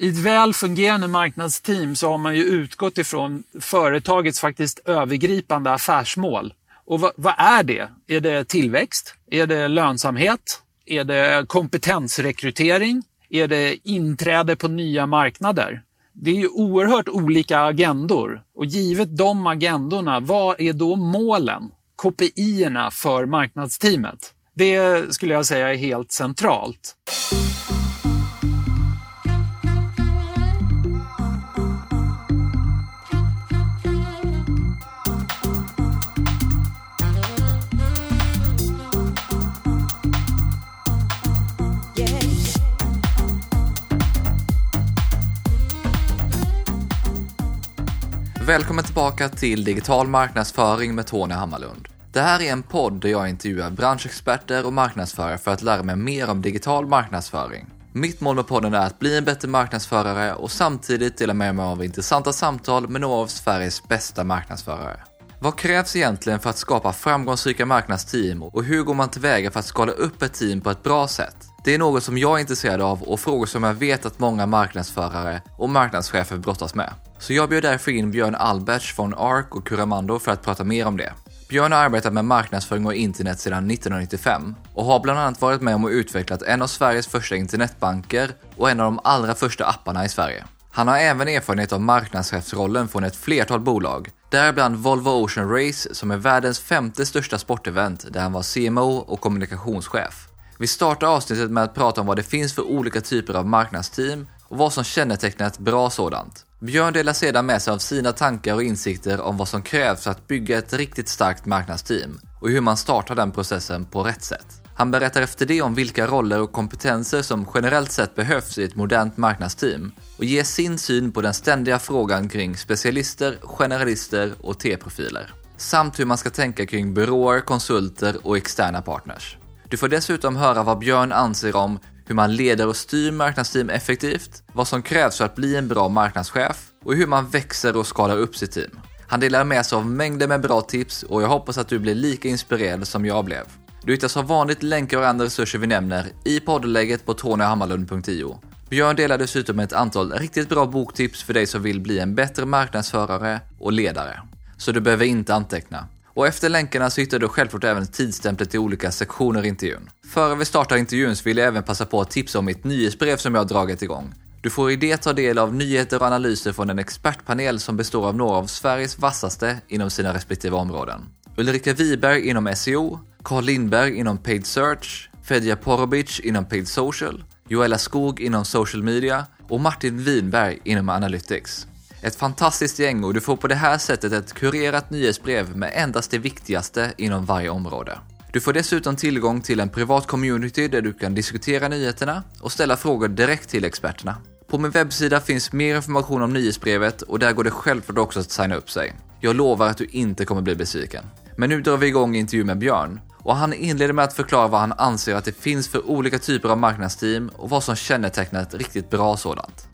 I ett väl fungerande marknadsteam så har man ju utgått ifrån företagets faktiskt övergripande affärsmål. Och vad, vad är det? Är det tillväxt? Är det lönsamhet? Är det kompetensrekrytering? Är det inträde på nya marknader? Det är ju oerhört olika agendor och givet de agendorna, vad är då målen? KPI-erna för marknadsteamet? Det skulle jag säga är helt centralt. Välkommen tillbaka till Digital marknadsföring med Tony Hammarlund. Det här är en podd där jag intervjuar branschexperter och marknadsförare för att lära mig mer om digital marknadsföring. Mitt mål med podden är att bli en bättre marknadsförare och samtidigt dela med mig av intressanta samtal med några av Sveriges bästa marknadsförare. Vad krävs egentligen för att skapa framgångsrika marknadsteam och hur går man tillväga för att skala upp ett team på ett bra sätt? Det är något som jag är intresserad av och frågor som jag vet att många marknadsförare och marknadschefer brottas med. Så jag bjöd därför in Björn Alberts från ARK och Curamando för att prata mer om det. Björn har arbetat med marknadsföring och internet sedan 1995 och har bland annat varit med om att utveckla en av Sveriges första internetbanker och en av de allra första apparna i Sverige. Han har även erfarenhet av marknadschefsrollen från ett flertal bolag, däribland Volvo Ocean Race som är världens femte största sportevent där han var CMO och kommunikationschef. Vi startar avsnittet med att prata om vad det finns för olika typer av marknadsteam och vad som kännetecknar ett bra sådant. Björn delar sedan med sig av sina tankar och insikter om vad som krävs för att bygga ett riktigt starkt marknadsteam och hur man startar den processen på rätt sätt. Han berättar efter det om vilka roller och kompetenser som generellt sett behövs i ett modernt marknadsteam och ger sin syn på den ständiga frågan kring specialister, generalister och T-profiler. Samt hur man ska tänka kring byråer, konsulter och externa partners. Du får dessutom höra vad Björn anser om hur man leder och styr marknadsteam effektivt, vad som krävs för att bli en bra marknadschef och hur man växer och skalar upp sitt team. Han delar med sig av mängder med bra tips och jag hoppas att du blir lika inspirerad som jag blev. Du hittar som vanligt länkar och andra resurser vi nämner i poddlägget på tonyhammarlund.io. Björn delar dessutom ett antal riktigt bra boktips för dig som vill bli en bättre marknadsförare och ledare. Så du behöver inte anteckna. Och efter länkarna så hittar du självklart även tidstämplet i olika sektioner i intervjun. Före vi startar intervjun så vill jag även passa på att tipsa om mitt nyhetsbrev som jag har dragit igång. Du får i det ta del av nyheter och analyser från en expertpanel som består av några av Sveriges vassaste inom sina respektive områden. Ulrika Wiberg inom SEO, Carl Lindberg inom Paid Search, Fedja Porobic inom Paid Social, Joella Skog inom Social Media och Martin Winberg inom Analytics. Ett fantastiskt gäng och du får på det här sättet ett kurerat nyhetsbrev med endast det viktigaste inom varje område. Du får dessutom tillgång till en privat community där du kan diskutera nyheterna och ställa frågor direkt till experterna. På min webbsida finns mer information om nyhetsbrevet och där går det självklart också att signa upp sig. Jag lovar att du inte kommer bli besviken. Men nu drar vi igång intervjun med Björn och han inleder med att förklara vad han anser att det finns för olika typer av marknadsteam och vad som kännetecknar ett riktigt bra sådant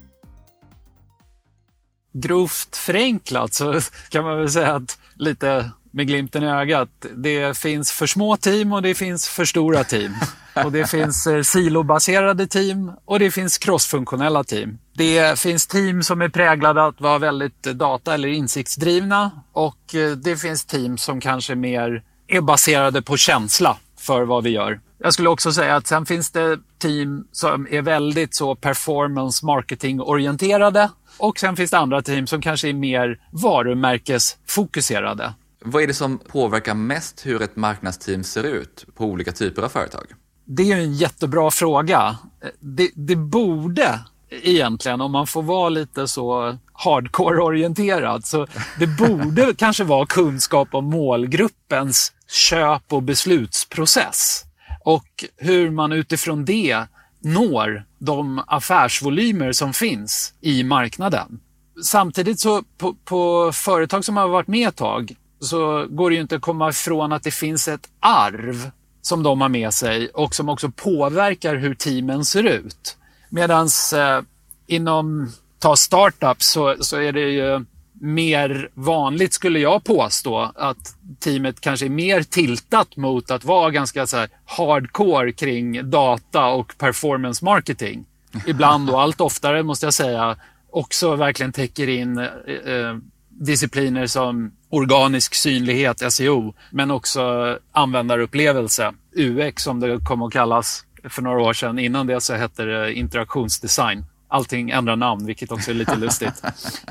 grovt förenklat så kan man väl säga att lite med glimten i ögat, det finns för små team och det finns för stora team. Och det finns eh, silobaserade team och det finns crossfunktionella team. Det finns team som är präglade att vara väldigt data eller insiktsdrivna och eh, det finns team som kanske mer är baserade på känsla för vad vi gör. Jag skulle också säga att sen finns det team som är väldigt så performance marketing orienterade och sen finns det andra team som kanske är mer varumärkesfokuserade. Vad är det som påverkar mest hur ett marknadsteam ser ut på olika typer av företag? Det är en jättebra fråga. Det, det borde egentligen, om man får vara lite så hardcore-orienterad, så det borde kanske vara kunskap om målgruppens köp och beslutsprocess och hur man utifrån det når de affärsvolymer som finns i marknaden. Samtidigt så på, på, företag som har varit med ett tag så går det ju inte att komma ifrån att det finns ett arv som de har med sig och som också påverkar hur teamen ser ut. Medan eh, inom ta startups så, så är det ju mer vanligt skulle jag påstå att teamet kanske är mer tiltat mot att vara ganska så hardcore kring data och performance marketing. ibland och allt oftare måste jag säga också verkligen täcker in eh, eh discipliner som organisk synlighet, SEO, men också användarupplevelse, UX som det kom att kallas för några år sedan. Innan det så hette det interaktionsdesign. Allting ändrar namn, vilket också är lite lustigt.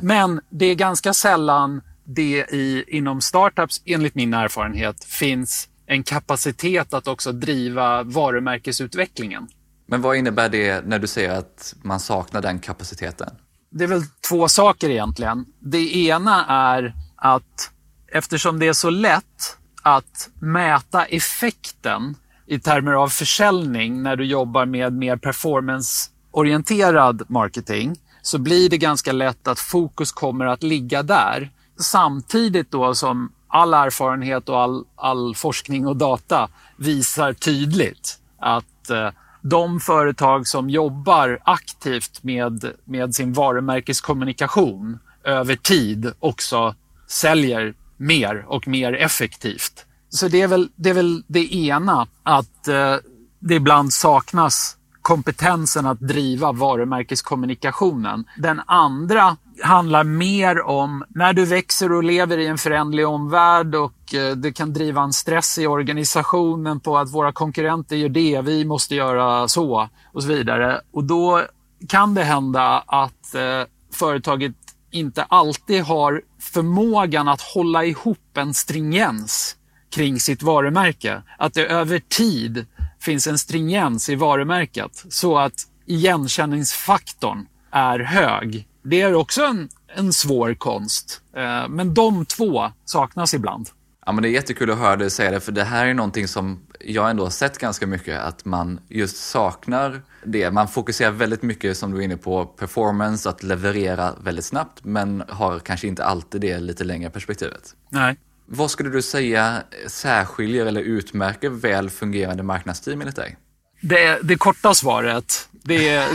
Men det är ganska sällan det i, inom startups, enligt min erfarenhet, finns en kapacitet att också driva varumärkesutvecklingen. Men vad innebär det när du säger att man saknar den kapaciteten? Det är väl två saker egentligen. Det ena är att eftersom det är så lätt att mäta effekten i termer av försäljning när du jobbar med mer orienterad marketing så blir det ganska lätt att fokus kommer att ligga där. Samtidigt då som all erfarenhet och all, all forskning och data visar tydligt att eh, de företag som jobbar aktivt med, med sin varumärkeskommunikation över tid också säljer mer och mer effektivt. Så det är väl det, är väl det ena, att eh, det ibland saknas kompetensen att driva varumärkeskommunikationen. Den andra handlar mer om när du växer och lever i en förändlig omvärld och eh, det kan driva en stress i organisationen på att våra konkurrenter gör det, vi måste göra så och så vidare. Och då kan det hända att eh, företaget inte alltid har förmågan att hålla ihop en stringens kring sitt varumärke. Att det över tid finns en stringens i varumärket så att igenkänningsfaktorn är hög. Det är också en, en svår konst, eh, men de två saknas ibland. Ja, men det är jättekul att höra dig säga det, för det här är någonting som jag ändå har sett ganska mycket, att man just saknar det. Man fokuserar väldigt mycket, som du är inne på, performance, att leverera väldigt snabbt, men har kanske inte alltid det lite längre perspektivet. Nej. Vad skulle du säga särskiljer eller utmärker väl fungerande marknadsteam enligt dig? Det, det korta svaret, det är,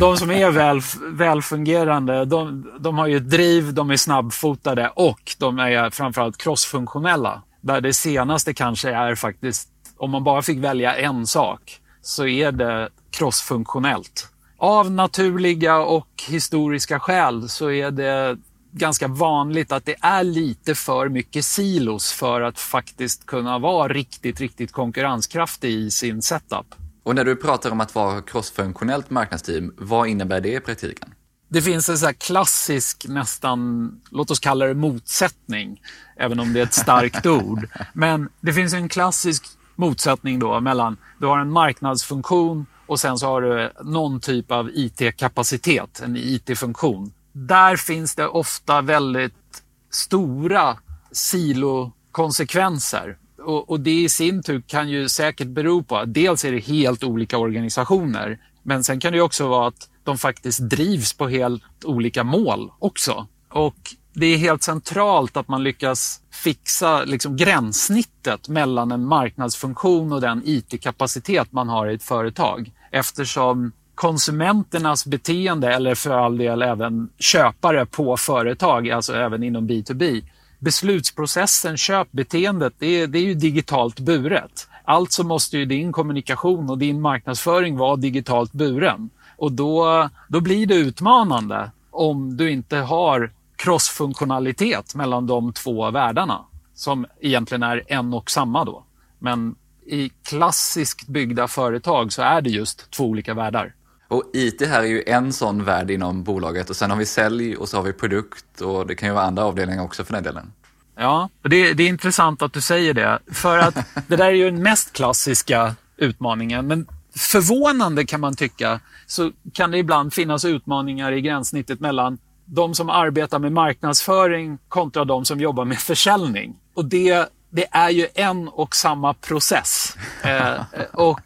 de som är väl, välfungerande, de, de har ju ett driv, de är snabbfotade och de är framförallt crossfunktionella. Där det senaste kanske är faktiskt, om man bara fick välja en sak, så är det crossfunktionellt. Av naturliga och historiska skäl så är det ganska vanligt att det är lite för mycket silos för att faktiskt kunna vara riktigt, riktigt konkurrenskraftig i sin setup. Och när du pratar om att vara crossfunktionellt marknadsteam, vad innebär det i praktiken? Det finns en så klassisk, nästan, låt oss kalla det motsättning, även om det är ett starkt ord. Men det finns en klassisk motsättning då mellan, du har en marknadsfunktion och sen så har du någon typ av IT-kapacitet, en IT-funktion där finns det ofta väldigt stora silokonsekvenser. Och, och det i sin tur kan ju säkert bero på att dels är det helt olika organisationer, men sen kan det också vara att de faktiskt drivs på helt olika mål också. Och det är helt centralt att man lyckas fixa liksom gränssnittet mellan en marknadsfunktion och den IT-kapacitet man har i ett företag. Eftersom konsumenternas beteende eller för all del även köpare på företag, alltså även inom B2B. Beslutsprocessen, köpbeteendet, det är, det är ju digitalt buret. Alltså måste ju din kommunikation och din marknadsföring vara digitalt buren. Och då, då blir det utmanande om du inte har crossfunktionalitet mellan de två världarna som egentligen är en och samma då. Men i klassiskt byggda företag så är det just två olika världar. Och IT här är ju en sån värld inom bolaget och sen har vi sälj och så har vi produkt och det kan ju vara andra avdelningar också för den delen. Ja, och det, det är intressant att du säger det. För att det där är ju den mest klassiska utmaningen. Men förvånande kan man tycka så kan det ibland finnas utmaningar i gränssnittet mellan de som arbetar med marknadsföring kontra de som jobbar med försäljning. Och det, det är ju en och samma process. Eh, eh och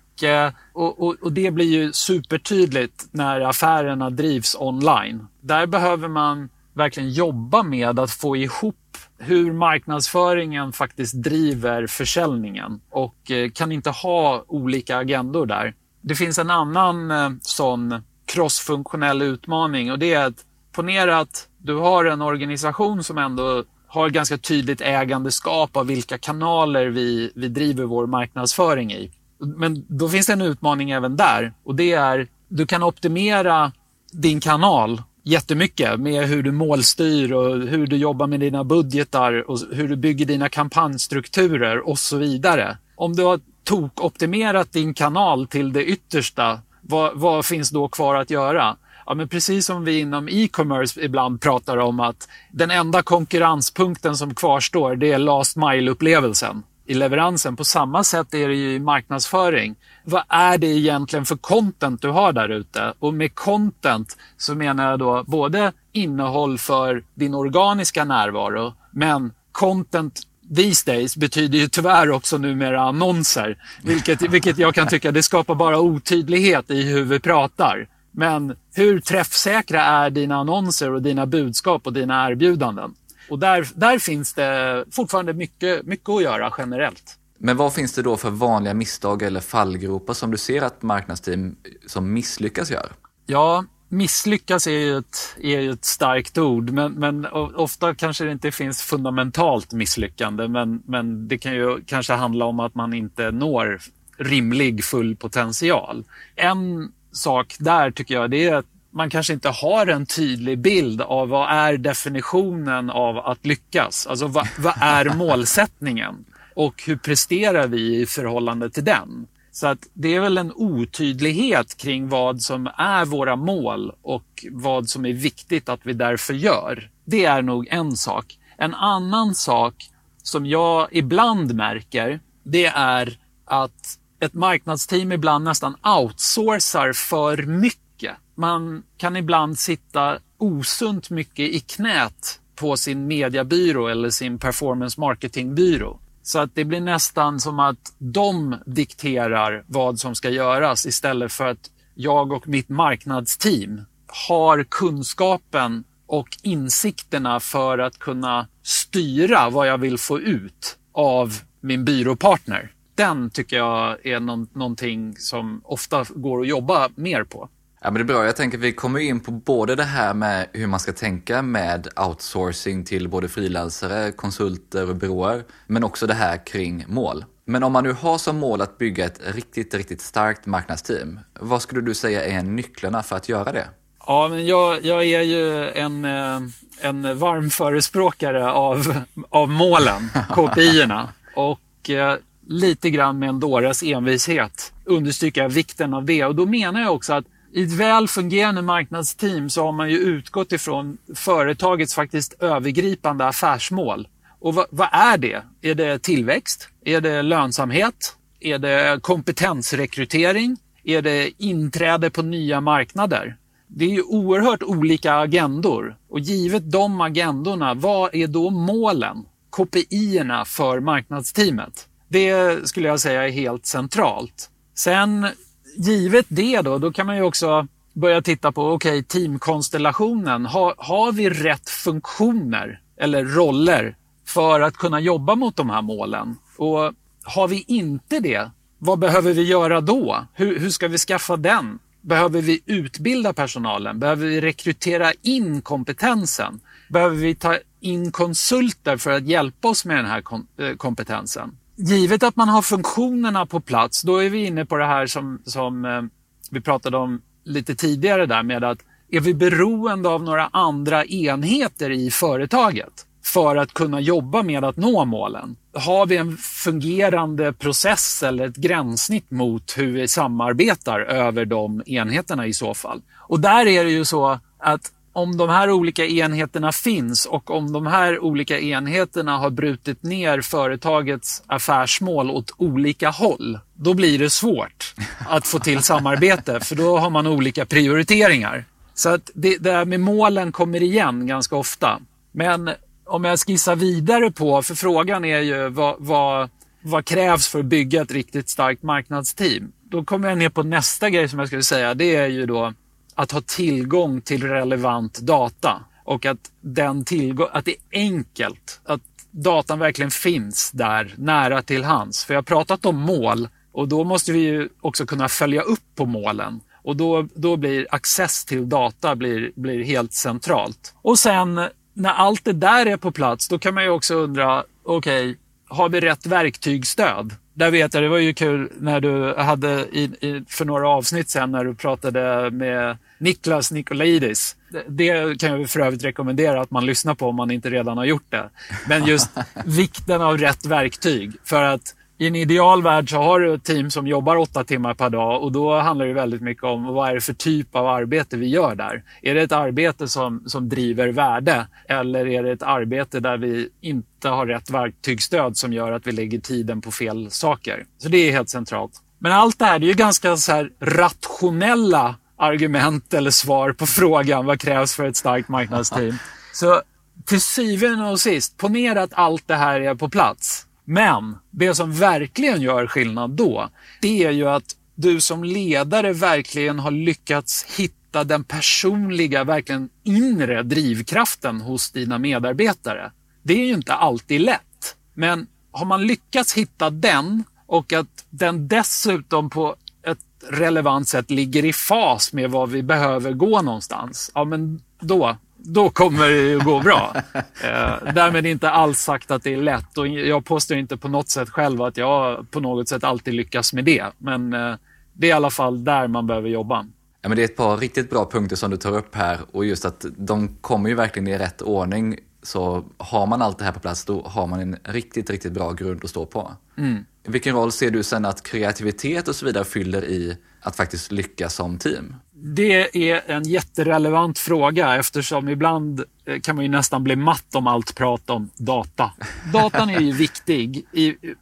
och, och, och, det blir ju supertydligt när affärerna drivs online. Där behöver man verkligen jobba med att få ihop hur marknadsföringen faktiskt driver försäljningen och eh, kan inte ha olika agendor där. Det finns en annan eh, sån crossfunktionell utmaning och det är att ponera att du har en organisation som ändå har ganska tydligt ägandeskap av vilka kanaler vi, vi driver vår marknadsföring i. Men då finns det en utmaning även där och det är du kan optimera din kanal jättemycket med hur du målstyr och hur du jobbar med dina budgetar och hur du bygger dina kampanjstrukturer och så vidare. Om du har tokoptimerat din kanal till det yttersta, vad, vad finns då kvar att göra? Ja, men precis som vi inom e-commerce ibland pratar om att den enda konkurrenspunkten som kvarstår det är last mile-upplevelsen i leveransen. På samma sätt är det ju i marknadsföring. Vad är det egentligen för content du har där ute? Och med content så menar jag då både innehåll för din organiska närvaro, men content these days betyder ju tyvärr också numera annonser. Vilket, vilket jag kan tycka det skapar bara otydlighet i hur vi pratar. Men hur träffsäkra är dina annonser och dina budskap och dina erbjudanden? Och där, där finns det fortfarande mycket, mycket att göra generellt. Men vad finns det då för vanliga misstag eller fallgropar som du ser att marknadsteam som misslyckas gör? Ja, misslyckas är ju ett, är ju ett starkt ord, men, men ofta kanske det inte finns fundamentalt misslyckande, men, men det kan ju kanske handla om att man inte når rimlig full potential. En sak där tycker jag det är att man kanske inte har en tydlig bild av vad är definitionen av att lyckas? Alltså vad, vad är målsättningen? Och hur presterar vi i förhållande till den? Så att det är väl en otydlighet kring vad som är våra mål och vad som är viktigt att vi därför gör. Det är nog en sak. En annan sak som jag ibland märker, det är att ett marknadsteam ibland nästan outsourcar för mycket. Man kan ibland sitta osunt mycket i knät på sin mediebyrå eller sin performance marketingbyrå. Så att det blir nästan som att de dikterar vad som ska göras istället för att jag och mitt marknadsteam har kunskapen och insikterna för att kunna styra vad jag vill få ut av min byråpartner den tycker jag är någon, någonting som ofta går att jobba mer på. Ja, men det är bra. Jag tänker att vi kommer in på både det här med hur man ska tänka med outsourcing till både frilansare, konsulter och byråer, men också det här kring mål. Men om man nu har som mål att bygga ett riktigt, riktigt starkt marknadsteam, vad skulle du säga är nycklarna för att göra det? Ja, men jag, jag är ju en, eh, en varm förespråkare av, av målen, KPI-erna. Och eh, lite grann med en dåres envishet understryka vikten av det. Och då menar jag också att i ett väl fungerande marknadsteam så har man ju utgått ifrån företagets faktiskt övergripande affärsmål. Och vad, vad, är det? Är det tillväxt? Är det lönsamhet? Är det kompetensrekrytering? Är det inträde på nya marknader? Det är ju oerhört olika agendor och givet de agendorna, vad är då målen? KPI-erna för marknadsteamet? Det skulle jag säga är helt centralt. Sen givet det då, då kan man ju också börja titta på, okej, okay, teamkonstellationen. Har, har vi rätt funktioner eller roller för att kunna jobba mot de här målen? Och har vi inte det, vad behöver vi göra då? Hur, hur ska vi skaffa den? Behöver vi utbilda personalen? Behöver vi rekrytera in kompetensen? Behöver vi ta in konsulter för att hjälpa oss med den här eh, kompetensen? Givet att man har funktionerna på plats, då är vi inne på det här som, som eh, vi pratade om lite tidigare där med att är vi beroende av några andra enheter i företaget för att kunna jobba med att nå målen? Har vi en fungerande process eller ett gränssnitt mot hur vi samarbetar över de enheterna i så fall? Och där är det ju så att om de här olika enheterna finns och om de här olika enheterna har brutit ner företagets affärsmål åt olika håll, då blir det svårt att få till samarbete för då har man olika prioriteringar. Så att det, det där med målen kommer igen ganska ofta. Men om jag skissar vidare på, för frågan är ju vad, vad, vad krävs för att bygga ett riktigt starkt marknadsteam? Då kommer jag ner på nästa grej som jag skulle säga. Det är ju då att ha tillgång till relevant data och att, den tillgång, att det är enkelt, att datan verkligen finns där nära till hands. För jag har pratat om mål och då måste vi ju också kunna följa upp på målen. Och då, då blir access till data blir, blir helt centralt. Och sen när allt det där är på plats, då kan man ju också undra, okej, okay, har vi rätt verktygsstöd? Där vet jag, det var ju kul när du hade i, i, för några avsnitt sen när du pratade med Niklas Nikolidis. Det, det kan jag för övrigt rekommendera att man lyssnar på om man inte redan har gjort det. Men just vikten av rätt verktyg. För att i en ideal värld så har du ett team som jobbar åtta timmar per dag och då handlar det väldigt mycket om vad är det för typ av arbete vi gör där. Är det ett arbete som, som driver värde eller är det ett arbete där vi inte har rätt verktygsstöd som gör att vi lägger tiden på fel saker? Så det är helt centralt. Men allt det här det är ju ganska så rationella argument eller svar på frågan vad krävs för ett starkt marknadsteam. Så till syvende och sist, ponera att allt det här är på plats. Men det som verkligen gör skillnad då, det är ju att du som ledare verkligen har lyckats hitta den personliga, verkligen inre drivkraften hos dina medarbetare. Det är ju inte alltid lätt, men har man lyckats hitta den och att den dessutom på ett relevant sätt ligger i fas med vad vi behöver gå någonstans, ja men då, då kommer det att gå bra. Eh, därmed inte alls sagt att det är lätt och jag påstår inte på något sätt själv att jag på något sätt alltid lyckas med det. Men eh, det är i alla fall där man behöver jobba. Ja, men det är ett par riktigt bra punkter som du tar upp här och just att de kommer ju verkligen i rätt ordning. Så har man allt det här på plats då har man en riktigt, riktigt bra grund att stå på. Mm. Vilken roll ser du sen att kreativitet och så vidare fyller i att faktiskt lyckas som team? Det är en jätterelevant fråga eftersom ibland eh, kan man ju nästan bli matt om allt prat om data. Datan är ju viktig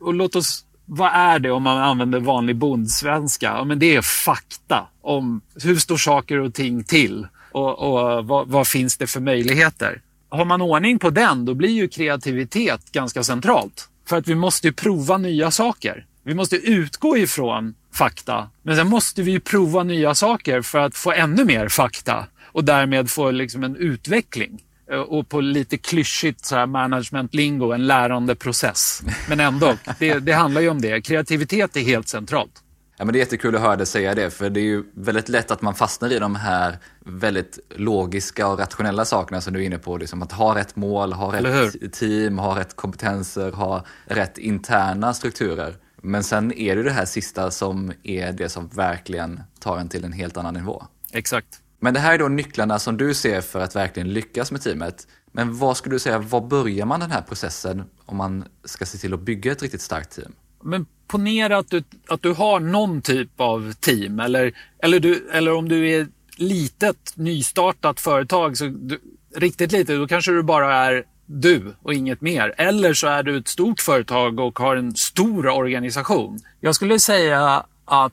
och låt oss vad är det om man använder vanlig bondsvenska? Ja, men det är fakta om hur står saker och ting till och, och vad, vad, finns det för möjligheter? Har man ordning på den, då blir ju kreativitet ganska centralt. För att vi måste ju prova nya saker. Vi måste utgå ifrån fakta. Men sen måste vi ju prova nya saker för att få ännu mer fakta och därmed få liksom en utveckling. Eh, och på lite klyschigt så här management lingo, en lärande process. Men ändå, det, det handlar ju om det. Kreativitet är helt centralt. Ja, men det är jättekul att höra dig säga det, för det är ju väldigt lätt att man fastnar i de här väldigt logiska och rationella sakerna som du är inne på. Liksom att ha rätt mål, ha rätt team, ha rätt kompetenser, ha rätt interna strukturer. Men sen är det det här sista som är det som verkligen tar en till en helt annan nivå. Exakt. Men det här är då nycklarna som du ser för att verkligen lyckas med teamet. Men vad skulle du säga, var börjar man den här processen om man ska se till att bygga ett riktigt starkt team? Men ponera att du, att du har någon typ av team eller, eller, du, eller om du är litet nystartat företag, så du, riktigt litet, då kanske du bara är du och inget mer. Eller så är du ett stort företag och har en stor organisation. Jag skulle säga att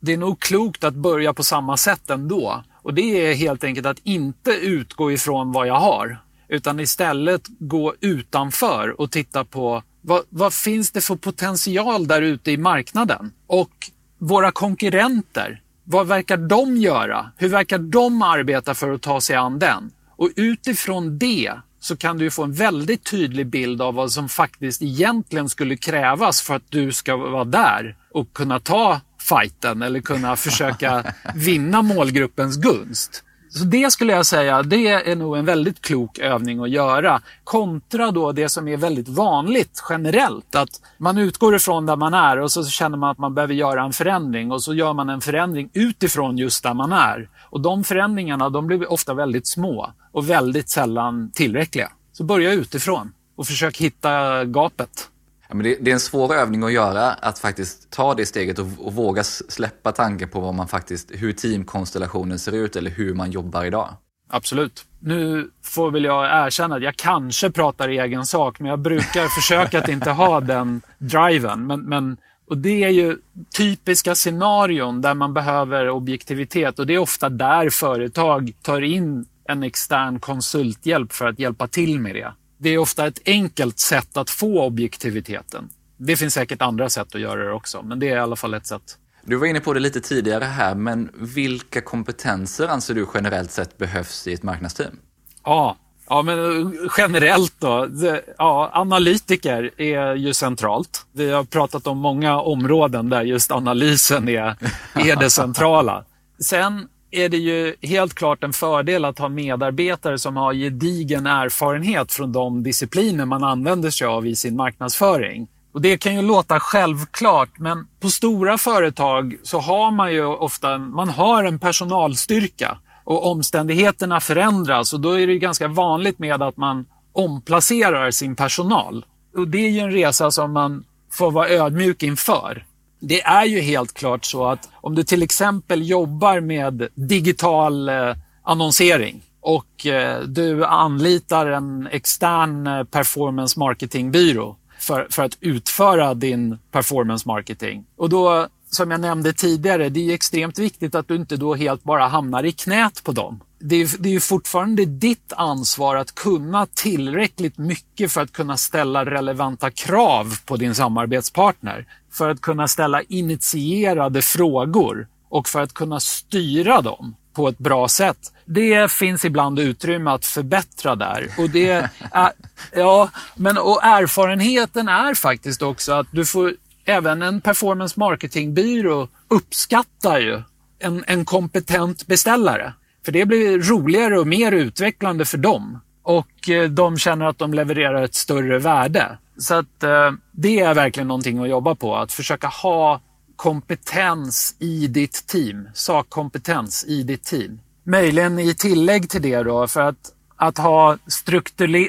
det är nog klokt att börja på samma sätt ändå. Och det är helt enkelt att inte utgå ifrån vad jag har. Utan istället gå utanför och titta på vad, vad finns det för potential där ute i marknaden? Och våra konkurrenter, vad verkar de göra? Hur verkar de arbeta för att ta sig an den? Och utifrån det så kan du få en väldigt tydlig bild av vad som faktiskt egentligen skulle krävas för att du ska vara där och kunna ta fighten eller kunna försöka vinna målgruppens gunst. Så det skulle jag säga, det är nog en väldigt klok övning att göra. Kontra då det som är väldigt vanligt generellt. Att man utgår ifrån där man är och så känner man att man behöver göra en förändring och så gör man en förändring utifrån just där man är. Och de förändringarna de blir ofta väldigt små och väldigt sällan tillräckliga. Så börja utifrån och försök hitta gapet. Ja, men det, det, är en svår övning att göra, att faktiskt ta det steget och, och, våga släppa tanken på vad man faktiskt, hur teamkonstellationen ser ut eller hur man jobbar idag. Absolut. Nu får väl jag erkänna att jag kanske pratar i egen sak, men jag brukar försöka att inte ha den driven. Men, men, och det är ju typiska scenarion där man behöver objektivitet och det är ofta där företag tar in en extern konsulthjälp för att hjälpa till med det det är ofta ett enkelt sätt att få objektiviteten. Det finns säkert andra sätt att göra det också, men det är i alla fall ett sätt. Du var inne på det lite tidigare här, men vilka kompetenser anser du generellt sett behövs i ett marknadsteam? Ja, ja men generellt då. Ja, analytiker är ju centralt. Vi har pratat om många områden där just analysen är, är det centrala. Sen är det ju helt klart en fördel att ha medarbetare som har gedigen erfarenhet från de discipliner man använder sig av i sin marknadsföring. Och Det kan ju låta självklart, men på stora företag så har man ju ofta man har en personalstyrka och omständigheterna förändras och då är det ganska vanligt med att man omplacerar sin personal. Och Det är ju en resa som man får vara ödmjuk inför. Det är ju helt klart så att om du till exempel jobbar med digital eh, annonsering och eh, du anlitar en extern eh, performance marketingbyrå för, för att utföra din performance marketing. Och då, som jag nämnde tidigare, det är extremt viktigt att du inte då helt bara hamnar i knät på dem. Det är, det är ju fortfarande ditt ansvar att kunna tillräckligt mycket för att kunna ställa relevanta krav på din samarbetspartner. För att kunna ställa initierade frågor och för att kunna styra dem på ett bra sätt. Det finns ibland utrymme att förbättra där. Och det är, ja, men, och erfarenheten är faktiskt också att du får, även en performance marketingbyrå uppskattar ju en, en kompetent beställare. För det blir roligare och mer utvecklande för dem. Och eh, de känner att de levererar ett större värde. Så att eh, det är verkligen någonting att jobba på. Att försöka ha kompetens i ditt team, sakkompetens i ditt team. Möjligen i tillägg till det då, för att, att ha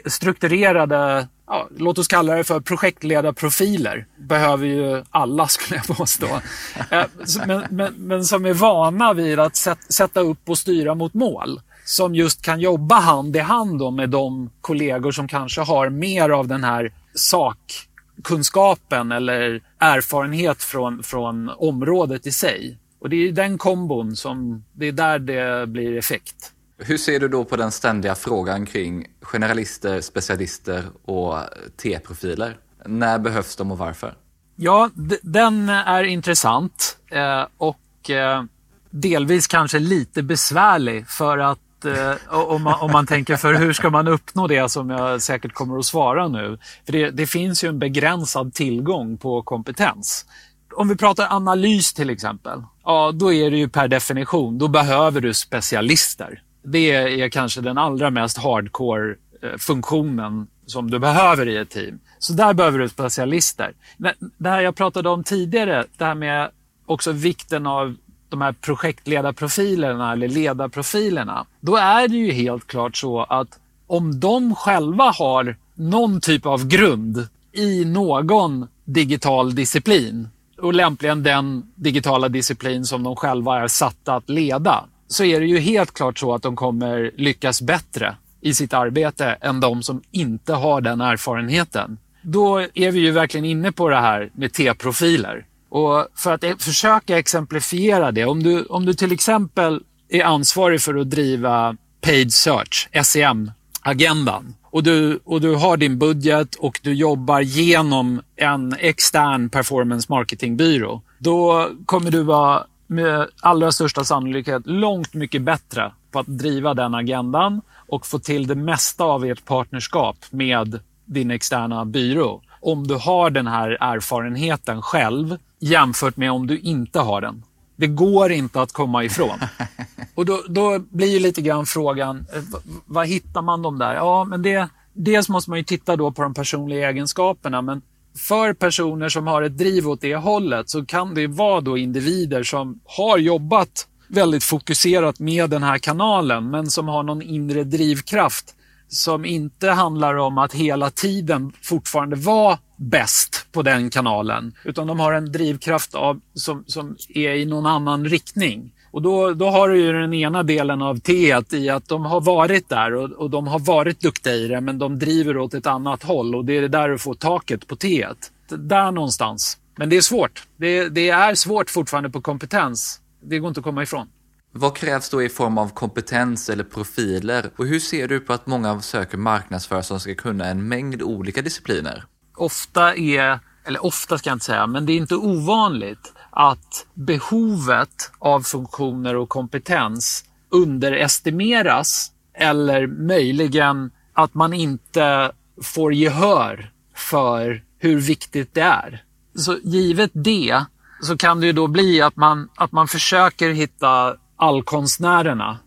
strukturerade, ja, låt oss kalla det för projektledarprofiler, behöver ju alla skulle jag påstå. Eh, men, men, men som är vana vid att sätta upp och styra mot mål som just kan jobba hand i hand med de kollegor som kanske har mer av den här sakkunskapen eller erfarenhet från, från området i sig. Och det är den kombon som, det är där det blir effekt. Hur ser du då på den ständiga frågan kring generalister, specialister och T-profiler? När behövs de och varför? Ja, den är intressant eh, och eh, delvis kanske lite besvärlig för att eh, om, man, om man tänker för hur ska man uppnå det som jag säkert kommer att svara nu. För det, det finns ju en begränsad tillgång på kompetens. Om vi pratar analys till exempel, ja då är det ju per definition, då behöver du specialister. Det är kanske den allra mest hardcore-funktionen eh, som du behöver i ett team. Så där behöver du specialister. Men det här jag pratade om tidigare, det här med också vikten av de här projektledarprofilerna eller ledarprofilerna, då är det ju helt klart så att om de själva har någon typ av grund i någon digital disciplin och lämpligen den digitala disciplin som de själva är satta att leda, så är det ju helt klart så att de kommer lyckas bättre i sitt arbete än de som inte har den erfarenheten. Då är vi ju verkligen inne på det här med T-profiler. Och för att e- försöka exemplifiera det, om du, om du till exempel är ansvarig för att driva paid search, SEM-agendan och du, och du har din budget och du jobbar genom en extern performance marketingbyrå, då kommer du vara med allra största sannolikhet långt mycket bättre på att driva den agendan och få till det mesta av ert partnerskap med din externa byrå. Om du har den här erfarenheten själv jämfört med om du inte har den. Det går inte att komma ifrån. Och då, då blir lite grann frågan, eh, vad hittar man dem där? Ja, men det, dels måste man ju titta då på de personliga egenskaperna, men för personer som har ett driv åt det hållet så kan det vara då individer som har jobbat väldigt fokuserat med den här kanalen, men som har någon inre drivkraft som inte handlar om att hela tiden fortfarande vara bäst på den kanalen. Utan de har en drivkraft av, som, som är i någon annan riktning. Och då, då har du ju den ena delen av T i att de har varit där och, och de har varit duktiga i det men de driver åt ett annat håll och det är där du får taket på T. Där någonstans. Men det är svårt. Det, det är svårt fortfarande på kompetens. Det går inte att komma ifrån. Vad krävs då i form av kompetens eller profiler? Och hur ser du på att många söker marknadsförare som ska kunna en mängd olika discipliner? Ofta är, eller ofta ska jag inte säga, men det är inte ovanligt att behovet av funktioner och kompetens underestimeras eller möjligen att man inte får gehör för hur viktigt det är. Så givet det så kan det ju då bli att man, att man försöker hitta allkonstnärerna,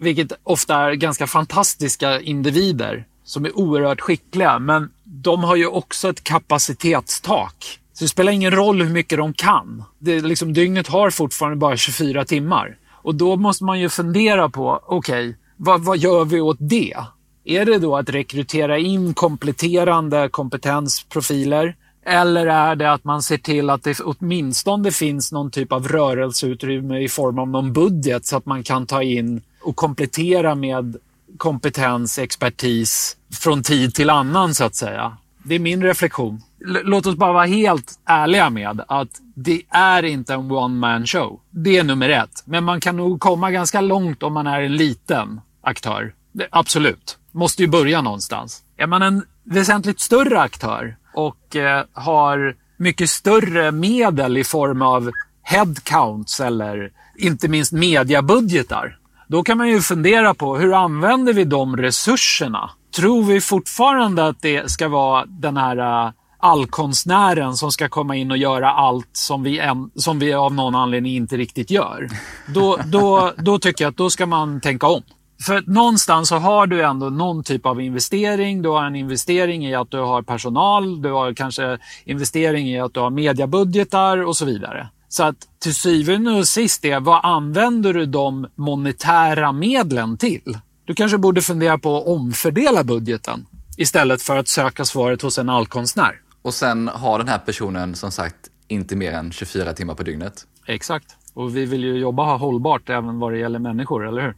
vilket ofta är ganska fantastiska individer som är oerhört skickliga. Men de har ju också ett kapacitetstak. Så det spelar ingen roll hur mycket de kan. Det, liksom, dygnet har fortfarande bara 24 timmar. Och då måste man ju fundera på, okej, okay, vad, vad gör vi åt det? Är det då att rekrytera in kompletterande kompetensprofiler? Eller är det att man ser till att det åtminstone finns någon typ av rörelseutrymme i form av någon budget så att man kan ta in och komplettera med kompetens, expertis från tid till annan så att säga. Det är min reflektion. Låt oss bara vara helt ärliga med att det är inte en one man show. Det är nummer ett. Men man kan nog komma ganska långt om man är en liten aktör. Absolut. Måste ju börja någonstans. Är man en väsentligt större aktör och eh, har mycket större medel i form av headcounts eller inte minst mediabudgetar. Då kan man ju fundera på hur använder vi de resurserna? Tror vi fortfarande att det ska vara den här eh, allkonstnären som ska komma in och göra allt som vi, en, som vi av någon anledning inte riktigt gör? Då, då, då tycker jag att då ska man tänka om. För någonstans så har du ändå någon typ av investering. Du har en investering i att du har personal. Du har kanske investering i att du har mediabudgetar och så vidare. Så att till syvende och sist är vad använder du de monetära medlen till? Du kanske borde fundera på att omfördela budgeten istället för att söka svaret hos en allkonstnär. Och sen har den här personen som sagt inte mer än 24 timmar på dygnet. Exakt. Och vi vill ju jobba hållbart även vad det gäller människor, eller hur?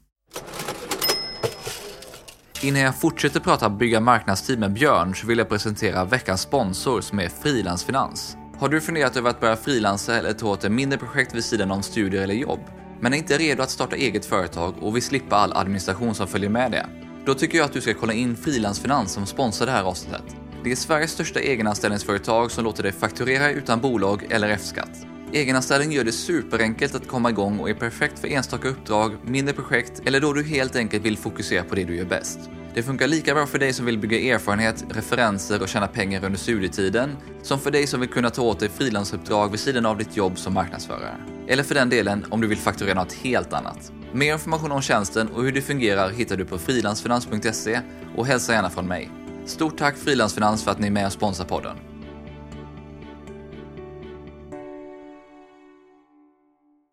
Innan jag fortsätter prata bygga marknadsteam med Björn så vill jag presentera veckans sponsor som är Frilansfinans. Har du funderat över att börja frilansa eller ta åt ett mindre projekt vid sidan om studier eller jobb? Men är inte redo att starta eget företag och vill slippa all administration som följer med det? Då tycker jag att du ska kolla in Frilansfinans som sponsrar det här avsnittet. Det är Sveriges största egenanställningsföretag som låter dig fakturera utan bolag eller F-skatt. Egenanställning gör det superenkelt att komma igång och är perfekt för enstaka uppdrag, mindre projekt eller då du helt enkelt vill fokusera på det du gör bäst. Det funkar lika bra för dig som vill bygga erfarenhet, referenser och tjäna pengar under studietiden, som för dig som vill kunna ta åt dig frilansuppdrag vid sidan av ditt jobb som marknadsförare. Eller för den delen om du vill fakturera något helt annat. Mer information om tjänsten och hur det fungerar hittar du på frilansfinans.se och hälsa gärna från mig. Stort tack Frilansfinans för att ni är med och sponsrar podden.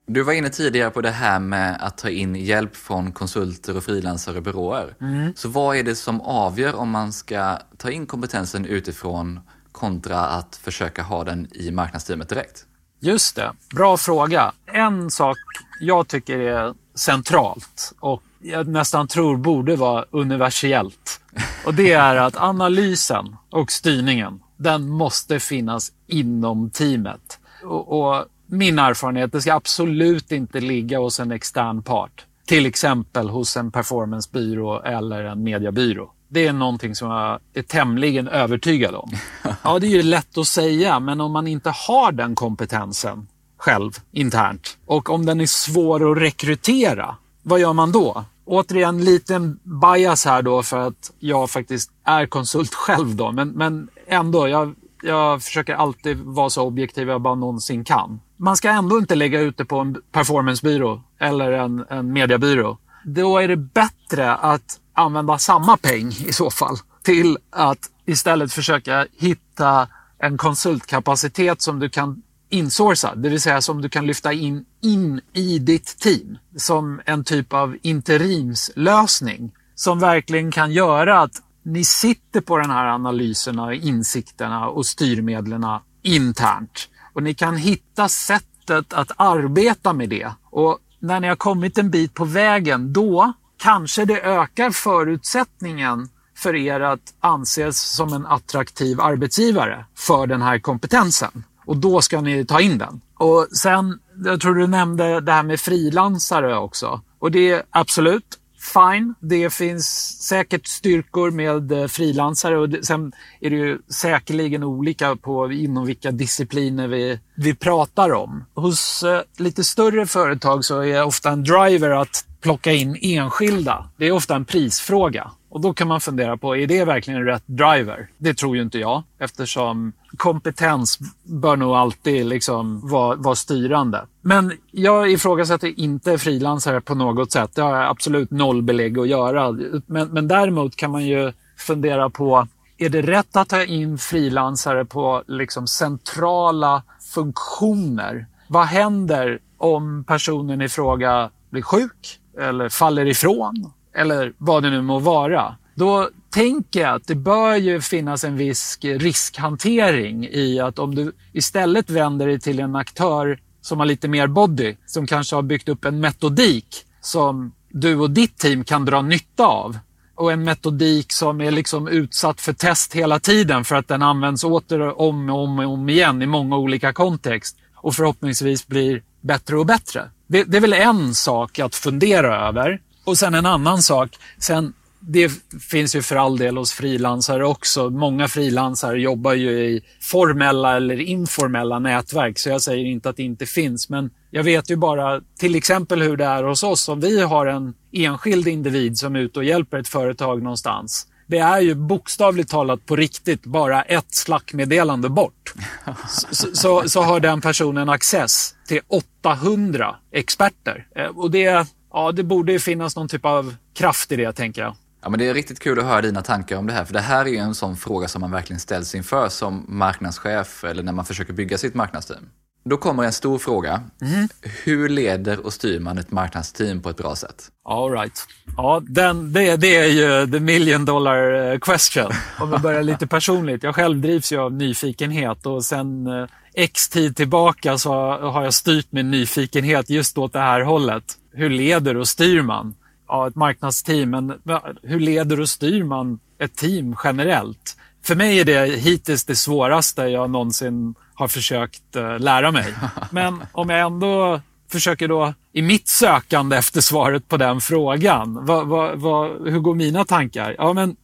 Du var inne tidigare på det här med att ta in hjälp från konsulter och frilansare och byråer. Mm. Så vad är det som avgör om man ska ta in kompetensen utifrån kontra att försöka ha den i marknadsteamet direkt? Just det, bra fråga. En sak jag tycker är centralt och jag nästan tror borde vara universellt. Och det är att analysen och styrningen, den måste finnas inom teamet. Och, och min erfarenhet, det ska absolut inte ligga hos en extern part. Till exempel hos en performancebyrå eller en mediebyrå. Det är någonting som jag är tämligen övertygad om. Ja, det är ju lätt att säga, men om man inte har den kompetensen själv internt och om den är svår att rekrytera, vad gör man då? Återigen liten bias här då för att jag faktiskt är konsult själv då, men, men ändå, jag, jag försöker alltid vara så objektiv jag bara någonsin kan man ska ändå inte lägga ut det på en performancebyrå eller en, en mediebyrå. Då är det bättre att använda samma peng i så fall till att istället försöka hitta en konsultkapacitet som du kan insourca, det vill säga som du kan lyfta in, in i ditt team som en typ av interimslösning som verkligen kan göra att ni sitter på den här analyserna, insikterna och styrmedlen internt och ni kan hitta sättet att arbeta med det. Och när ni har kommit en bit på vägen, då kanske det ökar förutsättningen för er att anses som en attraktiv arbetsgivare för den här kompetensen. Och då ska ni ta in den. Och sen, jag tror du nämnde det här med frilansare också. Och det är absolut, fine. Det finns säkert styrkor med eh, frilansare och sen är det ju säkerligen olika på inom vilka discipliner vi, vi pratar om. Hos eh, lite större företag så är ofta en driver att plocka in enskilda. Det är ofta en prisfråga. Och då kan man fundera på, är det verkligen rätt driver? Det tror ju inte jag eftersom kompetens bör nog alltid liksom vara, vara styrande. Men jag ifrågasätter inte frilansare på något sätt. Det har jag absolut noll belägg att göra. Men, men däremot kan man ju fundera på är det rätt att ta in frilansare på liksom centrala funktioner? Vad händer om personen i fråga blir sjuk eller faller ifrån eller vad det nu må vara? Då tänker jag att det bör ju finnas en viss riskhantering i att om du istället vänder dig till en aktör som har lite mer body, som kanske har byggt upp en metodik som du och ditt team kan dra nytta av och en metodik som är liksom utsatt för test hela tiden för att den används åter om och om, om igen i många olika kontext och förhoppningsvis blir bättre och bättre. Det, det är väl en sak att fundera över. Och sen en annan sak, sen det finns ju för all del hos frilansare också. Många frilansare jobbar ju i formella eller informella nätverk, så jag säger inte att det inte finns. Men jag vet ju bara till exempel hur det är hos oss om vi har en enskild individ som är ute och hjälper ett företag någonstans. Det är ju bokstavligt talat på riktigt bara ett slackmeddelande bort. Så, så, så har den personen access till 800 experter. Eh, och det, ja, det borde ju finnas någon typ av kraft i det, tänker jag. Ja, men det är riktigt kul att höra dina tankar om det här, för det här är ju en sån fråga som man verkligen ställs inför som marknadschef eller när man försöker bygga sitt marknadsteam. Då kommer en stor fråga. Mm. Hur leder och styr man ett marknadsteam på ett bra sätt? All right. Ja, den, det, det är ju the million dollar eh, question. Om vi börjar lite personligt. Jag själv drivs ju av nyfikenhet och sen eh, x tid tillbaka så har jag styrt min nyfikenhet just åt det här hållet. Hur leder och styr man? ja, ett marknadsteam, men hur leder och styr man ett team generellt? För mig är det hittills det svåraste jag någonsin har försökt uh, lära mig. Men om jag ändå försöker då i mitt sökande efter svaret på den frågan, vad, vad, vad, hur går mina tankar? Ja, men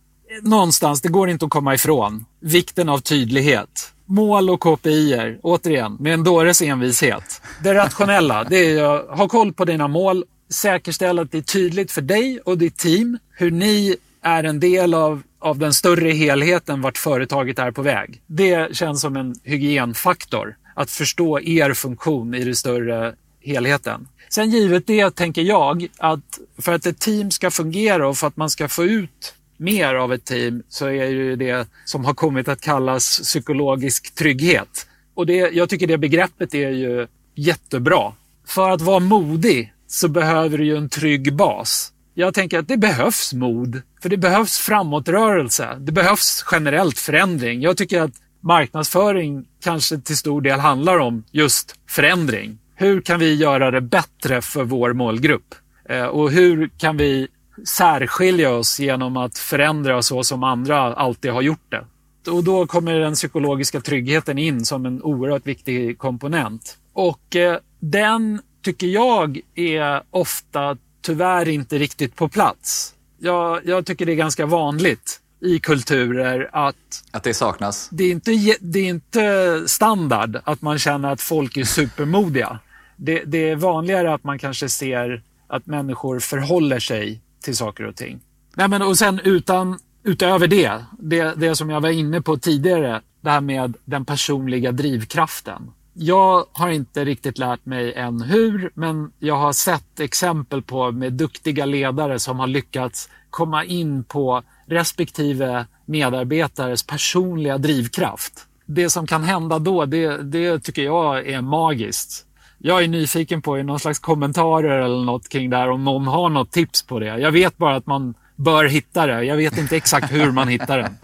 någonstans, det går inte att komma ifrån, vikten av tydlighet. Mål och KPI, återigen, med en dåres envishet. Det rationella, det är att ha koll på dina mål säkerställa att det är tydligt för dig och ditt team hur ni är en del av, av den större helheten vart företaget är på väg. Det känns som en hygienfaktor. Att förstå er funktion i den större helheten. Sen givet det tänker jag att för att ett team ska fungera och för att man ska få ut mer av ett team så är det det som har kommit att kallas psykologisk trygghet. Och det, jag tycker det begreppet är ju jättebra. För att vara modig så behöver du ju en trygg bas. Jag tänker att det behövs mod, för det behövs framåtrörelse. Det behövs generellt förändring. Jag tycker att marknadsföring kanske till stor del handlar om just förändring. Hur kan vi göra det bättre för vår målgrupp? Eh, och hur kan vi särskilja oss genom att förändra så som andra alltid har gjort det? Och då kommer den psykologiska tryggheten in som en oerhört viktig komponent. Och eh, den tycker jag är ofta tyvärr inte riktigt på plats. Jag, jag tycker det är ganska vanligt i kulturer att... Att det saknas? Det är, inte, det är inte standard att man känner att folk är supermodiga. Det, det är vanligare att man kanske ser att människor förhåller sig till saker och ting. Nej, men, och sen utan, utöver det, det, det som jag var inne på tidigare, det här med den personliga drivkraften jag har inte riktigt lärt mig än hur, men jag har sett exempel på med duktiga ledare som har lyckats komma in på respektive medarbetares personliga drivkraft. Det som kan hända då, det, det tycker jag är magiskt. Jag är nyfiken på i någon slags kommentarer eller något kring det här om någon har något tips på det. Jag vet bara att man bör hitta det. Jag vet inte exakt hur man hittar den.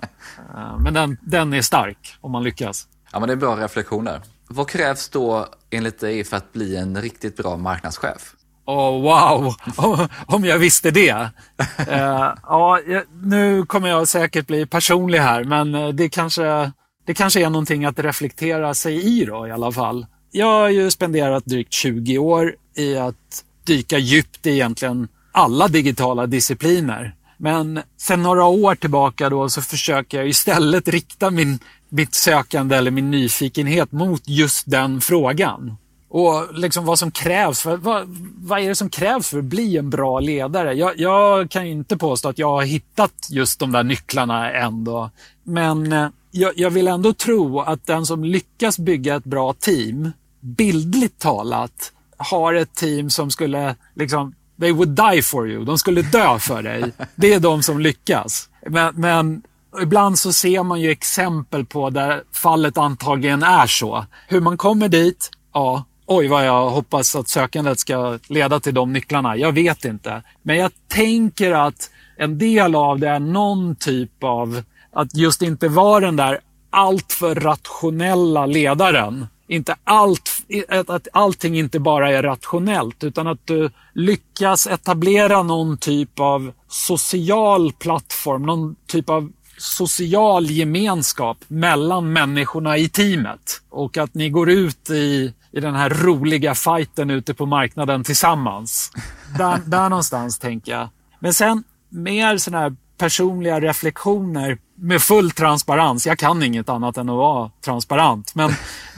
Eh, men den, den är stark om man lyckas. Ja, men det är bra reflektioner. Vad krävs då enligt dig för att bli en riktigt bra marknadschef? Oh, wow, om jag visste det. uh, ja, nu kommer jag säkert bli personlig här, men eh, det kanske, det kanske är någonting att reflektera sig i då i alla fall. Jag har ju spenderat drygt 20 år i att dyka djupt i egentligen alla digitala discipliner. Men sen några år tillbaka då så försöker jag istället rikta min mitt sökande eller min nyfikenhet mot just den frågan. Och liksom vad som krävs. För, vad, vad är det som krävs för att bli en bra ledare? Jag, jag kan inte påstå att jag har hittat just de där nycklarna ändå. Men eh, jag, jag vill ändå tro att den som lyckas bygga ett bra team, bildligt talat, har ett team som skulle liksom They would die for you. De skulle dö för dig. Det är de som lyckas. Men, men ibland så ser man ju exempel på där fallet antagligen är så. Hur man kommer dit, ja, oj vad jag hoppas att sökandet ska leda till de nycklarna. Jag vet inte. Men jag tänker att en del av det är någon typ av att just inte vara den där alltför rationella ledaren. Inte allt, att allting inte bara är rationellt utan att du lyckas etablera någon typ av social plattform, någon typ av social gemenskap mellan människorna i teamet. Och att ni går ut i, i den här roliga fighten ute på marknaden tillsammans. Där, där någonstans tänker jag. Men sen mer sådana här personliga reflektioner med full transparens. Jag kan inget annat än att vara transparent. Men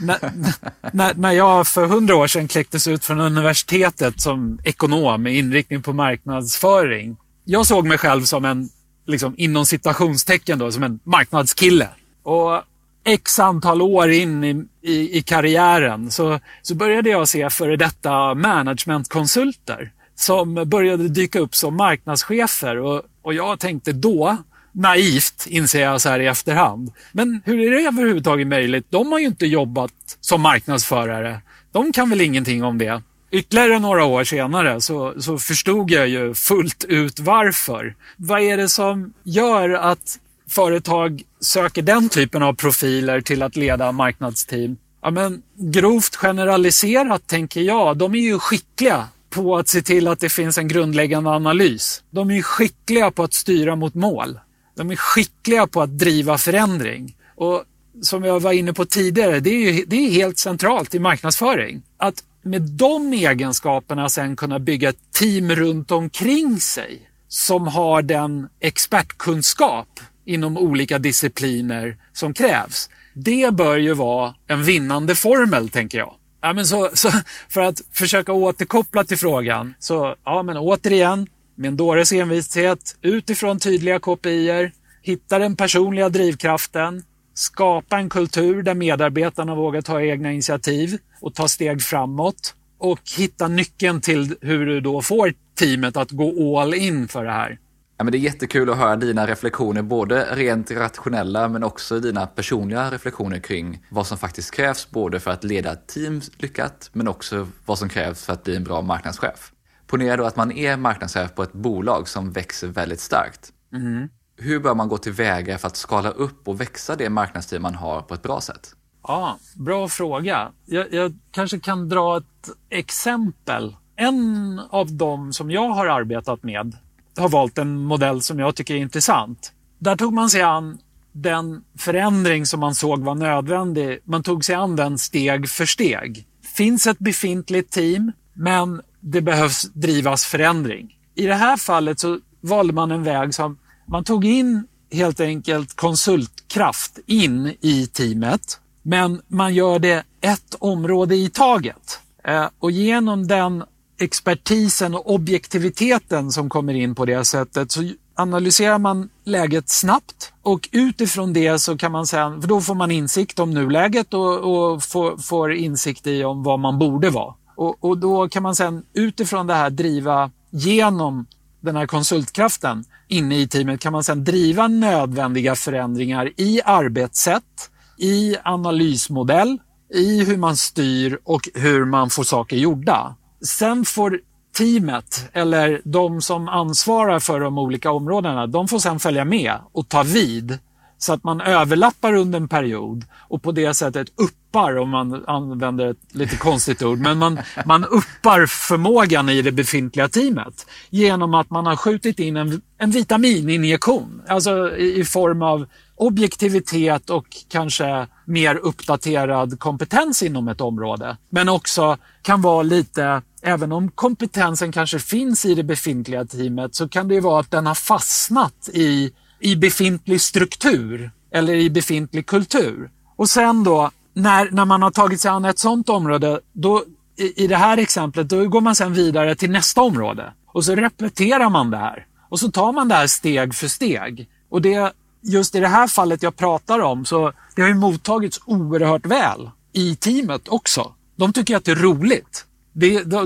när, när, jag för hundra år sedan kläcktes ut från universitetet som ekonom med inriktning på marknadsföring. Jag såg mig själv som en, liksom, inom citationstecken då, som en marknadskille. Och x antal år in i, i, i karriären så, så började jag se före detta managementkonsulter som började dyka upp som marknadschefer. Och, och jag tänkte då, naivt inser jag så här i efterhand. Men hur är det överhuvudtaget möjligt? De har ju inte jobbat som marknadsförare. De kan väl ingenting om det. Ytterligare några år senare så, så förstod jag ju fullt ut varför. Vad är det som gör att företag söker den typen av profiler till att leda marknadsteam? Ja, men grovt generaliserat tänker jag, de är ju skickliga på att se till att det finns en grundläggande analys. De är skickliga på att styra mot mål. De är skickliga på att driva förändring. Och som jag var inne på tidigare, det är, ju, det är helt centralt i marknadsföring. Att med de egenskaperna sen kunna bygga ett team runt omkring sig som har den expertkunskap inom olika discipliner som krävs. Det bör ju vara en vinnande formel, tänker jag. Ja, men så, så, för att försöka återkoppla till frågan, så ja, men återigen, med en dåres envishet, utifrån tydliga KPIer, hitta den personliga drivkraften, skapa en kultur där medarbetarna vågar ta egna initiativ och ta steg framåt och hitta nyckeln till hur du då får teamet att gå all in för det här. Ja, men det är jättekul att höra dina reflektioner, både rent rationella men också dina personliga reflektioner kring vad som faktiskt krävs både för att leda ett team lyckat men också vad som krävs för att bli en bra marknadschef. Ponera då att man är marknadschef på ett bolag som växer väldigt starkt. Mm. Hur bör man gå tillväga för att skala upp och växa det marknadsteam man har på ett bra sätt? Ja, Bra fråga. Jag, jag kanske kan dra ett exempel. En av dem som jag har arbetat med har valt en modell som jag tycker är intressant. Där tog man sig an den förändring som man såg var nödvändig. Man tog sig an den steg för steg. Finns ett befintligt team, men det behövs drivas förändring. I det här fallet så valde man en väg som man tog in helt enkelt konsultkraft in i teamet. Men man gör det ett område i taget. Eh, och genom den expertisen och objektiviteten som kommer in på det sättet så analyserar man läget snabbt och utifrån det så kan man säga, för då får man insikt om nuläget och, och får, får, insikt i om vad man borde vara. Och, och då kan man sen utifrån det här driva genom den här konsultkraften inne i teamet kan man sedan driva nödvändiga förändringar i arbetssätt, i analysmodell, i hur man styr och hur man får saker gjorda. Sen får teamet eller de som ansvarar för de olika områdena, de får sen följa med och ta vid så att man överlappar under en period och på det sättet uppar, om man använder ett lite konstigt ord, men man, man uppar förmågan i det befintliga teamet genom att man har skjutit in en, en vitamininjektion, alltså i, i form av objektivitet och kanske mer uppdaterad kompetens inom ett område. Men också kan vara lite, även om kompetensen kanske finns i det befintliga teamet, så kan det vara att den har fastnat i, i befintlig struktur eller i befintlig kultur. Och sen då, när, när man har tagit sig an ett sådant område, då, i, i det här exemplet, då går man sen vidare till nästa område. Och så repeterar man det här. Och så tar man det här steg för steg. Och det just i det här fallet jag pratar om så det har ju mottagits oerhört väl i teamet också. De tycker att det är roligt.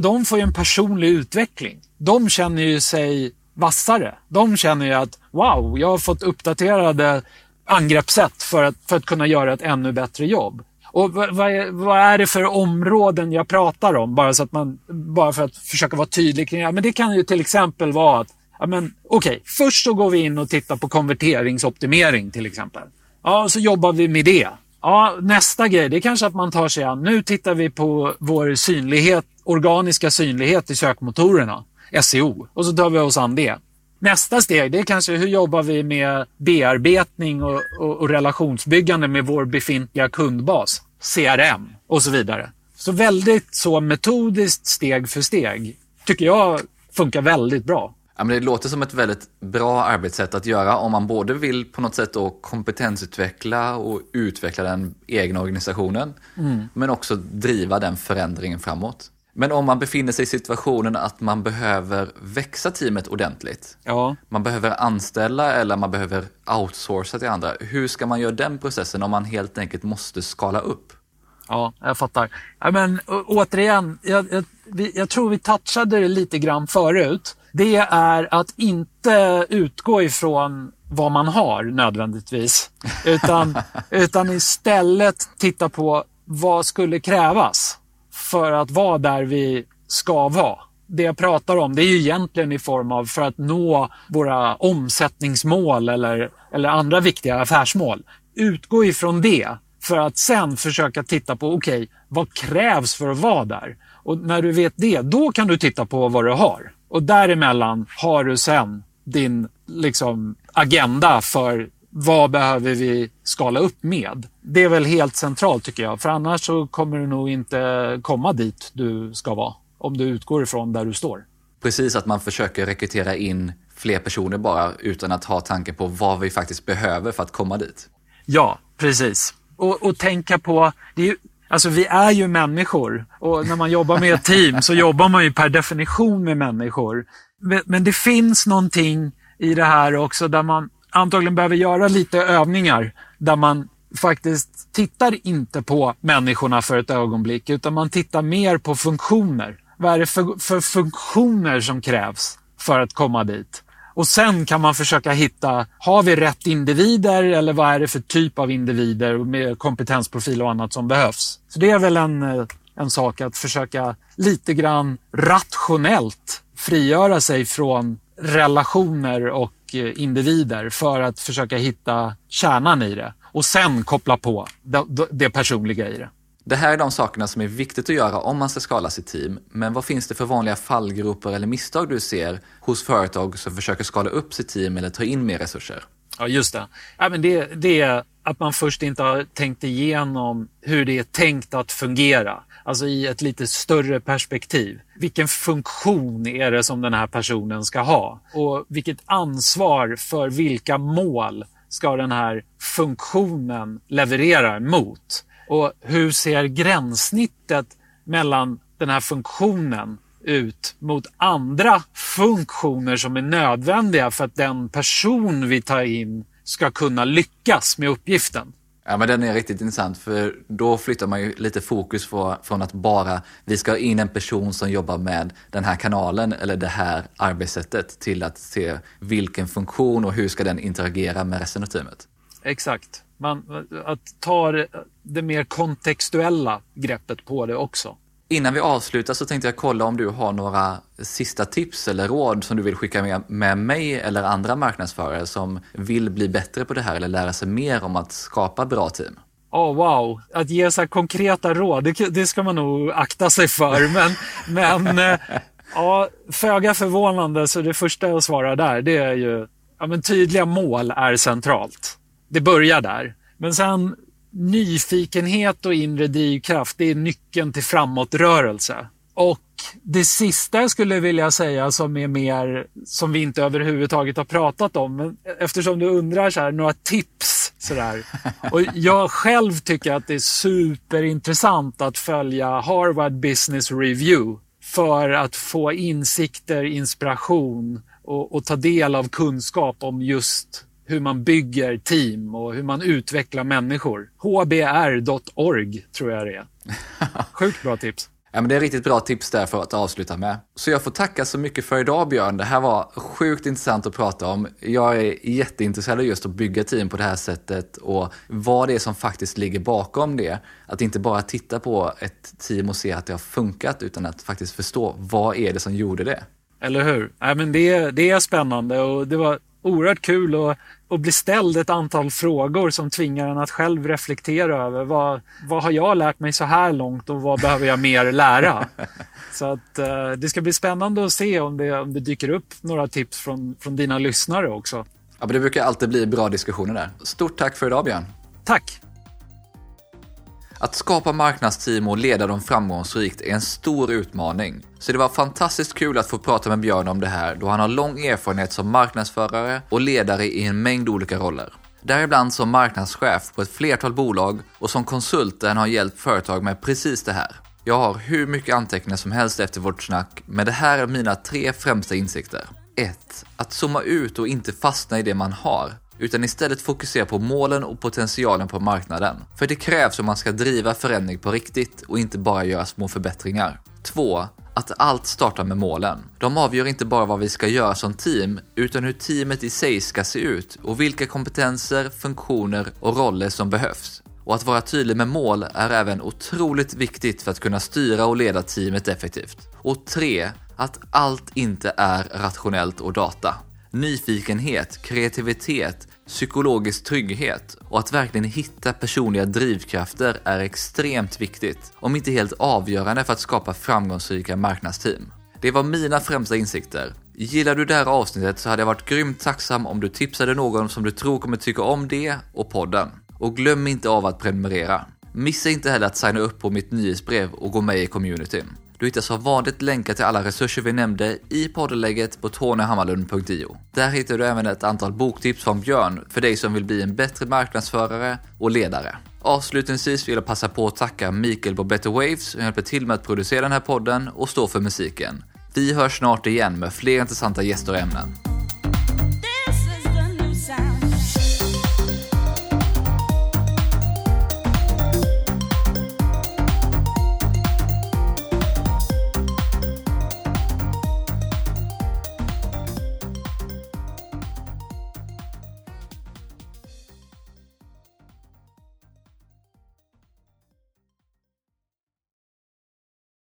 de får ju en personlig utveckling. De känner ju sig vassare. De känner ju att wow, jag har fått uppdaterade angreppssätt för att, för att kunna göra ett ännu bättre jobb. Och vad, vad, är, vad, är, det för områden jag pratar om? Bara, så att man, bara för att försöka vara tydlig kring det. Men det kan ju till exempel vara att, ja, men, okay, först så går vi in och tittar på konverteringsoptimering till exempel. Ja, så jobbar vi med det. Ja, nästa grej, det är kanske att man tar sig an, nu tittar vi på vår synlighet, organiska synlighet i sökmotorerna, SEO, och så tar vi oss an det. Nästa steg det är kanske hur jobbar vi med bearbetning och, och, och, relationsbyggande med vår befintliga kundbas, CRM och så vidare. Så väldigt så metodiskt steg för steg tycker jag funkar väldigt bra. Ja, men det låter som ett väldigt bra arbetssätt att göra om man både vill på något sätt då kompetensutveckla och utveckla den egna organisationen, mm. men också driva den förändringen framåt. Men om man befinner sig i situationen att man behöver växa teamet ordentligt. Ja. Man behöver anställa eller man behöver outsourca till andra. Hur ska man göra den processen om man helt enkelt måste skala upp? Ja, jag fattar. Ja, men, återigen, jag, jag, jag tror vi touchade det lite grann förut. Det är att inte utgå ifrån vad man har nödvändigtvis. Utan, utan istället titta på vad skulle krävas för att vara där vi ska vara. Det jag pratar om det är ju egentligen i form av för att nå våra omsättningsmål eller, eller andra viktiga affärsmål. Utgå ifrån det för att sen försöka titta på, okej, okay, vad krävs för att vara där? Och när du vet det, då kan du titta på vad du har. Och däremellan har du sen din liksom, agenda för vad behöver vi skala upp med? Det är väl helt centralt tycker jag, för annars så kommer du nog inte komma dit du ska vara om du utgår ifrån där du står. Precis, att man försöker rekrytera in fler personer bara utan att ha tanke på vad vi faktiskt behöver för att komma dit. Ja, precis. Och, och tänka på, det är ju, alltså vi är ju människor och när man jobbar med ett team så jobbar man ju per definition med människor. Men, men det finns någonting i det här också där man antagligen behöver göra lite övningar där man faktiskt tittar inte på människorna för ett ögonblick utan man tittar mer på funktioner. Vad är det för, för funktioner som krävs för att komma dit? Och sen kan man försöka hitta, har vi rätt individer eller vad är det för typ av individer med kompetensprofil och annat som behövs? Så det är väl en, eh, en sak att försöka lite grann rationellt frigöra sig från relationer och eh, individer för att försöka hitta kärnan i det och sen koppla på det, personliga i det. Det här är de sakerna som är viktigt att göra om man ska skala sitt team. Men vad finns det för vanliga fallgropar eller misstag du ser hos företag som försöker skala upp sitt team eller ta in mer resurser? Ja, just det. Ja, men det, det är att man först inte har tänkt igenom hur det är tänkt att fungera. Alltså i ett lite större perspektiv. Vilken funktion är det som den här personen ska ha? Och vilket ansvar för vilka mål ska den här funktionen leverera mot? Och hur ser gränssnittet mellan den här funktionen ut mot andra funktioner som är nödvändiga för att den person vi tar in ska kunna lyckas med uppgiften. Ja, men den är riktigt intressant för då flyttar man ju lite fokus från att bara vi ska ha in en person som jobbar med den här kanalen eller det här arbetssättet till att se vilken funktion och hur ska den interagera med resten av teamet. Exakt. Man, att ta det mer kontextuella greppet på det också. Innan vi avslutar så tänkte jag kolla om du har några sista tips eller råd som du vill skicka med, med mig eller andra marknadsförare som vill bli bättre på det här eller lära sig mer om att skapa bra team. Oh, wow, att ge så konkreta råd, det, det, ska man nog akta sig för. Men, men eh, ja, föga förvånande så det första jag svarar där det är ju ja, men tydliga mål är centralt. Det börjar där. Men sen nyfikenhet och inre drivkraft, det är nyckeln till framåtrörelse. Och det sista jag skulle vilja säga som är mer, som vi inte överhuvudtaget har pratat om, men eftersom du undrar så här, några tips sådär. Och jag själv tycker att det är superintressant att följa Harvard Business Review för att få insikter, inspiration och, och ta del av kunskap om just hur man bygger team och hur man utvecklar människor. hbr.org tror jag det är. Sjukt bra tips. Ja, men det är riktigt bra tips där för att avsluta med. Så jag får tacka så mycket för idag Björn. Det här var sjukt intressant att prata om. Jag är jätteintresserad av just att bygga team på det här sättet och vad det är som faktiskt ligger bakom det. Att inte bara titta på ett team och se att det har funkat utan att faktiskt förstå vad är det som gjorde det. Eller hur? Nej, men det, det är spännande och det var oerhört kul att, att bli ställd ett antal frågor som tvingar en att själv reflektera över vad, vad har jag lärt mig så här långt och vad behöver jag mer lära? Så att eh, det ska bli spännande att se om det, om det dyker upp några tips från, från dina lyssnare också. Ja, men det brukar alltid bli bra diskussioner där. Stort tack för idag Björn. Tack! Att skapa marknadsteam och leda dem framgångsrikt är en stor utmaning. Så det var fantastiskt kul att få prata med Björn om det här då han har lång erfarenhet som marknadsförare och ledare i en mängd olika roller. Däribland som marknadschef på ett flertal bolag och som konsult där han har hjälpt företag med precis det här. Jag har hur mycket anteckningar som helst efter vårt snack, men det här är mina tre främsta insikter. 1. Att zooma ut och inte fastna i det man har utan istället fokusera på målen och potentialen på marknaden. För det krävs om man ska driva förändring på riktigt och inte bara göra små förbättringar. 2. Att allt startar med målen. De avgör inte bara vad vi ska göra som team, utan hur teamet i sig ska se ut och vilka kompetenser, funktioner och roller som behövs. Och att vara tydlig med mål är även otroligt viktigt för att kunna styra och leda teamet effektivt. Och 3. Att allt inte är rationellt och data. Nyfikenhet, kreativitet, psykologisk trygghet och att verkligen hitta personliga drivkrafter är extremt viktigt, om inte helt avgörande för att skapa framgångsrika marknadsteam. Det var mina främsta insikter. Gillar du det här avsnittet så hade jag varit grymt tacksam om du tipsade någon som du tror kommer tycka om det och podden. Och glöm inte av att prenumerera. Missa inte heller att signa upp på mitt nyhetsbrev och gå med i communityn. Du hittar som vanligt länkar till alla resurser vi nämnde i poddlägget på tonyhammarlund.io. Där hittar du även ett antal boktips från Björn för dig som vill bli en bättre marknadsförare och ledare. Avslutningsvis vill jag passa på att tacka Mikael på Better Waves som hjälper till med att producera den här podden och stå för musiken. Vi hörs snart igen med fler intressanta gäster och ämnen.